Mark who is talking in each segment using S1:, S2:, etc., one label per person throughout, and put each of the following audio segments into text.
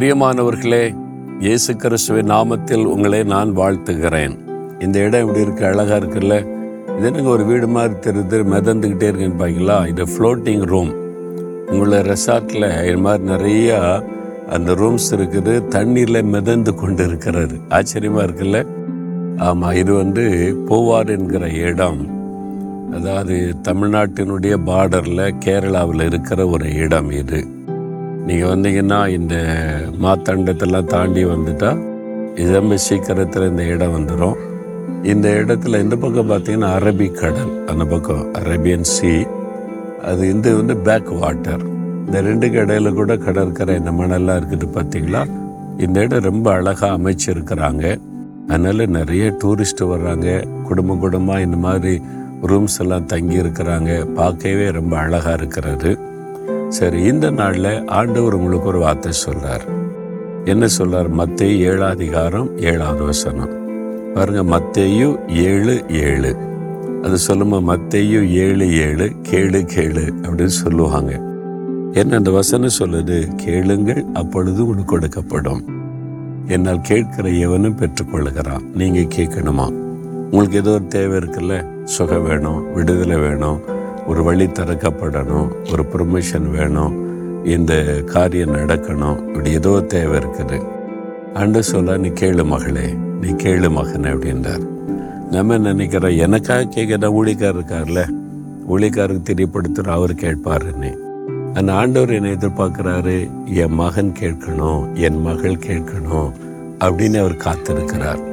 S1: பிரியமானவர்களே இயேசு கிறிஸ்துவின் நாமத்தில் உங்களை நான் வாழ்த்துகிறேன். இந்த இடம் இப்படி இருக்கு அழகா இருக்குல்ல? இது எனக்கு ஒரு வீடு மாதிரி தெரியுது மிதந்துக்கிட்டே இருக்குன்னு பார்த்தீங்களா இது ஃப்ளோட்டிங் ரூம் உங்களை ரெசார்ட்டில் இது மாதிரி நிறைய அந்த ரூம்ஸ் இருக்குது தண்ணீரில் மிதந்து கொண்டு இருக்கிறது ஆச்சரியமா இருக்குல்ல? ஆமாம் இது வந்து பூவார் என்கிற இடம். அதாவது தமிழ்நாட்டினுடைய பார்டரில் கேரளாவில் இருக்கிற ஒரு இடம் இது. நீங்கள் வந்தீங்கன்னா இந்த மாத்தாண்டத்தெல்லாம் தாண்டி வந்துட்டால் இது சீக்கிரத்தில் இந்த இடம் வந்துடும் இந்த இடத்துல இந்த பக்கம் பார்த்தீங்கன்னா அரபிக்கடல் அந்த பக்கம் அரேபியன் சி அது இந்த வந்து பேக் வாட்டர் இந்த ரெண்டு கடையில் கூட கடற்கரை இந்த மணல்லாம் இருக்குது பார்த்தீங்களா இந்த இடம் ரொம்ப அழகாக அமைச்சிருக்கிறாங்க. அதனால் நிறைய டூரிஸ்ட் வர்றாங்க. குடும்ப குடும்பமாக இந்த மாதிரி ரூம்ஸ் எல்லாம் தங்கி இருக்கிறாங்க பார்க்கவே ரொம்ப அழகாக இருக்கிறது. சரி இந்த நாளில் ஆண்டவர் உங்களுக்கு ஒரு வார்த்தை சொல்றார். என்ன சொல்றார்? மத்திய ஏழாதிகாரம் ஏழாவது வசனம். பாருங்க மத்தேயு ஏழு ஏழு. அது சொல்லுமா? மத்தேயு ஏழு ஏழு கேளு கேளு அப்படின்னு சொல்லுவாங்க. என்ன அந்த வசனம் சொல்லுது? கேளுங்கள் அப்பொழுது உனக்கு கொடுக்கப்படும். என்னால் கேட்கிற எவனும் பெற்றுக்கொள்கிறான் நீங்க கேட்கணுமா? உங்களுக்கு ஏதோ ஒரு தேவை இருக்குல்ல? சுகம் வேணும் விடுதலை வேணும் ஒரு வழி திறக்கப்படணும் ஒரு ப்ரொமோஷன் வேணும் இந்த காரியம் நடக்கணும் இப்படி ஏதோ தேவை இருக்குது. அண்டு சொல்ல நீ கேளு மகளே நீ கேளு மகனே அப்படின்றார். நம்ம நினைக்கிறோம்? எனக்காக கேட்குற ஊழிக்கார் இருக்கார்ல ஊழிக்காருக்கு தெரியப்படுத்துகிற அவர் கேட்பாருன்னு அந்த ஆண்டவர் என்னை எதிர்பார்க்கிறாரு என் மகன் கேட்கணும் என் மகள் கேட்கணும் அப்படின்னு அவர் காத்திருக்கிறார்.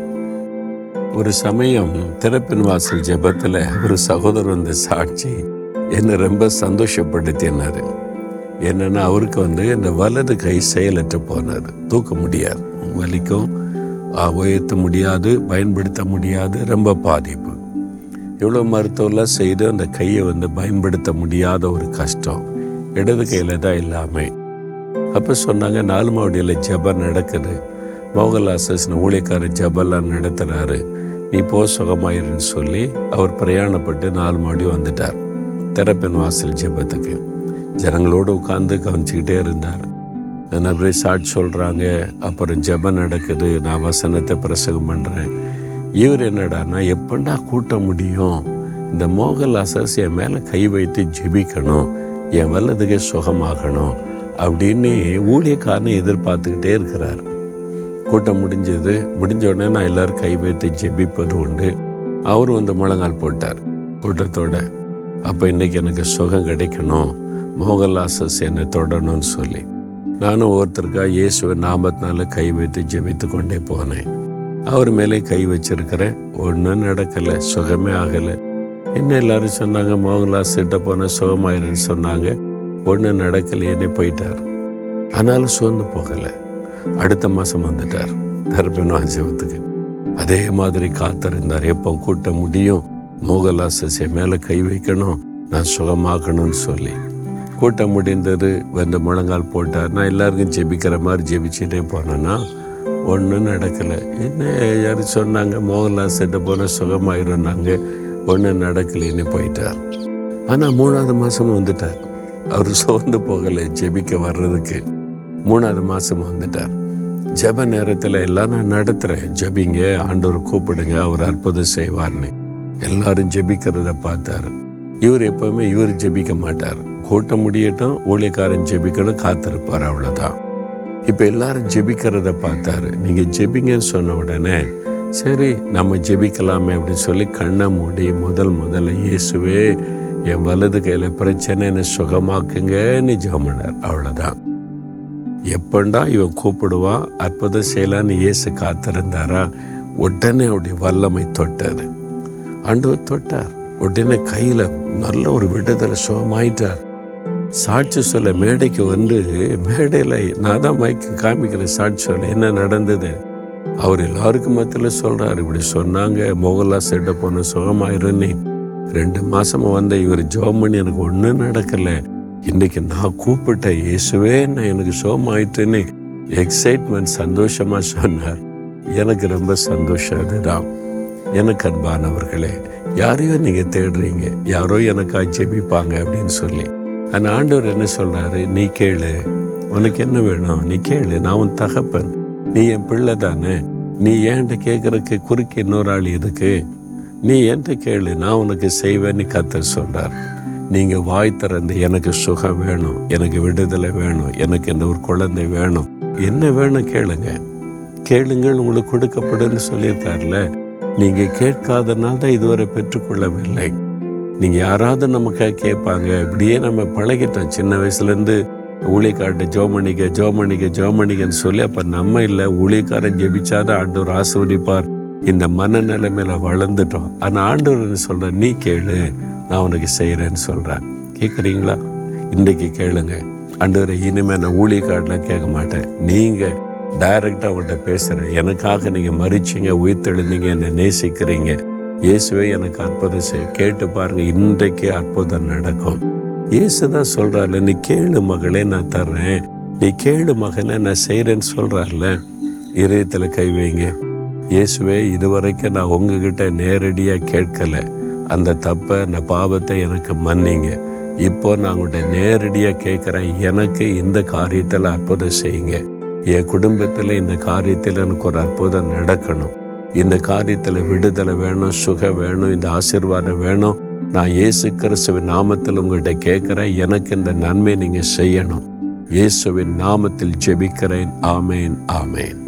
S1: ஒரு சமயம் திறப்பின் வாசல் ஜெபத்தில் ஒரு சகோதரர் வந்த சாட்சி என்னை ரொம்ப சந்தோஷப்படுத்தினார். என்னென்னா அவருக்கு வந்து இந்த வலது கை செயலற்று போனார். தூக்க முடியாது. வலிக்கும். உயர்த்த முடியாது. பயன்படுத்த முடியாது. ரொம்ப பாதிப்பு. இவ்வளோ மருத்துவம்லாம் செய்து அந்த கையை வந்து பயன்படுத்த முடியாத ஒரு கஷ்டம். இடது கையில் தான் எல்லாமே. அப்போ சொன்னாங்க நாலு மாவடியில் ஜபம் நடக்குது. மோகலாசஸ்னு ஊழியக்காரர் ஜபெல்லாம் நடத்துகிறாரு நீ போ சுகமாயிருன்னு சொல்லி அவர் பிரயாணப்பட்டு நாலு மாடி வந்துட்டார். திறப்பின் வாசல் ஜெபத்துக்கு ஜனங்களோடு உட்கார்ந்து கவனிச்சுக்கிட்டே இருந்தார் நிறைய சாட்சி சொல்கிறாங்க அப்புறம் ஜெபம் நடக்குது நான் வசனத்தை பிரசங்கம் பண்ணுறேன் இவர் என்னடானா எப்படா கூட்ட முடியும் இந்த மோகன்லாசஸ் என் மேலே கை வைத்து ஜெபிக்கணும் என் வல்லதுக்கு சுகமாகணும் அப்படின்னு ஊழியக்காரனை எதிர்பார்த்துக்கிட்டே இருக்கிறார் கூட்டம் முடிஞ்சது முடிஞ்ச உடனே நான் எல்லோரும் கை வைத்து ஜெபிப்பது உண்டு அவரும் வந்து முழங்கால் போட்டார் கூட்டத்தோட அப்போ இன்னைக்கு எனக்கு சுகம் கிடைக்கணும். மோகலாசஸ் என்னை தொடணும்னு சொல்லி. நானும் ஒருத்தருக்காக இயேசுவின் நாமத்தினால கை வைத்து ஜெபித்து கொண்டே போனேன். அவர் மேலே கை வச்சிருக்கிறேன். ஒன்றும் நடக்கலை. சுகமே ஆகலை. இன்னும் எல்லாரும் சொன்னாங்க? மோகன்லாஸ் கிட்ட போனால் சுகமாயிருன்னு சொன்னாங்க. ஒன்றும் நடக்கலையேன்னு போயிட்டார். ஆனாலும் சோர்ந்து போகலை. அடுத்த மாதம் வந்துட்டார். தர்பின் ஆஞ்சவத்துக்கு அதே மாதிரி காத்திருந்தார். எப்போ கூட்ட முடியும்? மோகன்லாஸ் மேலே கை வைக்கணும் நான் சுகமாக்கணும்னு சொல்லி. கூட்டம் முடிந்தது வந்து முழங்கால் போட்டார். நான் எல்லாருக்கும் ஜெபிக்கிற மாதிரி ஜெபிச்சுட்டே போனேன்னா ஒன்றும் நடக்கலை. என்ன யாரும் சொன்னாங்க? மோகன்லாஸ் போனால் சுகமாயிருந்தாங்க ஒன்றும் நடக்கலைன்னு போயிட்டார். ஆனால் மூணாவது மாதம் வந்துட்டார். அவர் சோர்ந்து போகலை ஜெபிக்க வர்றதுக்கு. மூணாவது மாதம் வந்துட்டார். ஜெப நேரத்தில் எல்லாம் நான் நடத்துகிறேன் ஜெபிங்க ஆண்டவர் கூப்பிடுங்க அவர் அற்புதம் செய்வார்னு. எல்லாரும் ஜெபிக்கிறத பார்த்தாரு. இவர் எப்பவுமே இவர் ஜெபிக்க மாட்டார். கூட்டம் முடியட்டும் ஊழியக்காரன் ஜெபிக்கணும் காத்திருப்பார் அவ்வளோதான் இப்போ எல்லாரும் ஜெபிக்கிறத பார்த்தாரு. நீங்கள் ஜெபிங்கன்னு சொன்ன உடனே சரி நம்ம ஜெபிக்கலாமே அப்படின்னு சொல்லி கண்ணை மூடி முதல் முதல்ல இயேசுவே என் வலது கையில் பிரச்சனை என்ன சுகமாக்குங்கன்னு ஜெபம் அவ்வளோதான் எப்பண்டா இவன் கூப்பிடுவான் அற்புதம் செய்யலான்னு இயேசு காத்திருந்தாரா? உடனே அவருடைய வல்லமை தொட்டது. ஆண்டவர் தொட்டார். உடனே கையில நல்ல ஒரு விடுதலை சுகமாயிட்டார். சாட்சி சொல்ல மேடைக்கு வந்து மேடையில் நான் தான் மைக்கு காமிக்கிறேன் சாட்சி சொல்ல என்ன நடந்தது? அவர் எல்லாருக்கும் மத்தியில் சொல்றாரு இப்படி சொன்னாங்க மோகன்லாஸ் செட்ட போன சுகமாயிருன்னு. ரெண்டு மாசமா வந்த இவர் ஜோம் பண்ணி எனக்கு ஒன்றும் நடக்கல. இன்னைக்கு நான் கூப்பிட்ட இயேசுவே நான் எனக்கு சுகமாயிட்டுன்னு. எக்ஸைட்மெண்ட் சந்தோஷமா சொன்னார். எனக்கு ரொம்ப சந்தோஷம் அதுதான். எனக்கு அன்பானவர்களே யாரையோ நீங்க தேடுறீங்க யாரோ எனக்காக ஜெபிப்பாங்க அப்படின்னு சொல்லி. அந்த ஆண்டவர் என்ன சொல்றாரு? நீ கேளு. உனக்கு என்ன வேணும்? நீ கேளு. நான் உன் தகப்பன். நீ என் பிள்ளை தானே. நீ ஏன்ட்ட கேட்குறக்கு குறுக்க இன்னொரு ஆள் இருக்கு நீ என்கிட்ட கேளு. நான் உனக்கு செய்வேன்னு கத்த சொல்கிறார் நீங்க வாய் திறந்து எனக்கு சுகம் வேணும். எனக்கு விடுதலை வேணும். எனக்கு இந்த ஒரு குழந்தை வேணும். என்ன வேணும் கேளுங்க. கேளுங்கள். உங்களுக்கு கொடுக்கப்படுன்னு சொல்லியிருக்காருல நீங்க கேட்காதனால தான் இதுவரை பெற்றுக்கொள்ளவில்லை. நீங்க யாராவது நமக்காக கேட்பாங்க. இப்படியே நம்ம பழகிட்டோம். சின்ன வயசுல இருந்து ஊழியக்கார்ட்ட ஜோமணிக்க ஜோமணிக்க ஜோமணிக்கன்னு சொல்லி அப்ப நம்ம இல்லை ஊழியக்காரன் ஜெபிச்சாதான் ஆண்டவர் ஆசிர்வதிப்பார். இந்த மனநிலைமையில வளர்ந்துட்டோம். ஆனா ஆண்டவர் என்ன சொல்ற நீ கேளு நான் உனக்கு செய்யறேன்னு சொல்றேன் கேட்குறீங்களா இன்றைக்கு கேளுங்க. ஆண்டவரை இனிமே நான் ஊழியக்காரலாம் கேட்க மாட்டேன். நீங்கள் டைரக்டா அவங்கள்ட்ட பேசுறேன். எனக்காக நீங்க மறிச்சீங்க உயிர்த்தெழுந்தீங்க என்னை நேசிக்கிறீங்க. இயேசுவே எனக்கு அற்புதம் செய்ய கேட்டு பாருங்க இன்றைக்கே அற்புதம் நடக்கும். இயேசு தான் சொல்றாருல நீ கேளு மகளே நான் தர்றேன். நீ கேளு மகனே நான் செய்யறேன்னு சொல்றாருல. இதயத்துல கை வைங்க. இயேசுவே இதுவரைக்கும் நான் உங்ககிட்ட நேரடியா கேட்கல. அந்த தப்பை அந்த பாவத்தை எனக்கு மன்னிங்க. இப்போ நான் உங்கள்கிட்ட நேரடியாக கேட்குறேன். எனக்கு இந்த காரியத்தில் அற்புதம் செய்யுங்க. என் குடும்பத்தில் இந்த காரியத்தில் எனக்கு ஒரு அற்புதம் நடக்கணும். இந்த காரியத்தில் விடுதலை வேணும் சுகம் வேணும் இந்த ஆசீர்வாதம் வேணும். நான் இயேசு கிறிஸ்துவின் நாமத்தில் உங்கள்கிட்ட கேட்குறேன். எனக்கு இந்த நன்மை நீங்கள் செய்யணும். இயேசுவின் நாமத்தில் ஜெபிக்கிறேன். ஆமேன் ஆமேன்.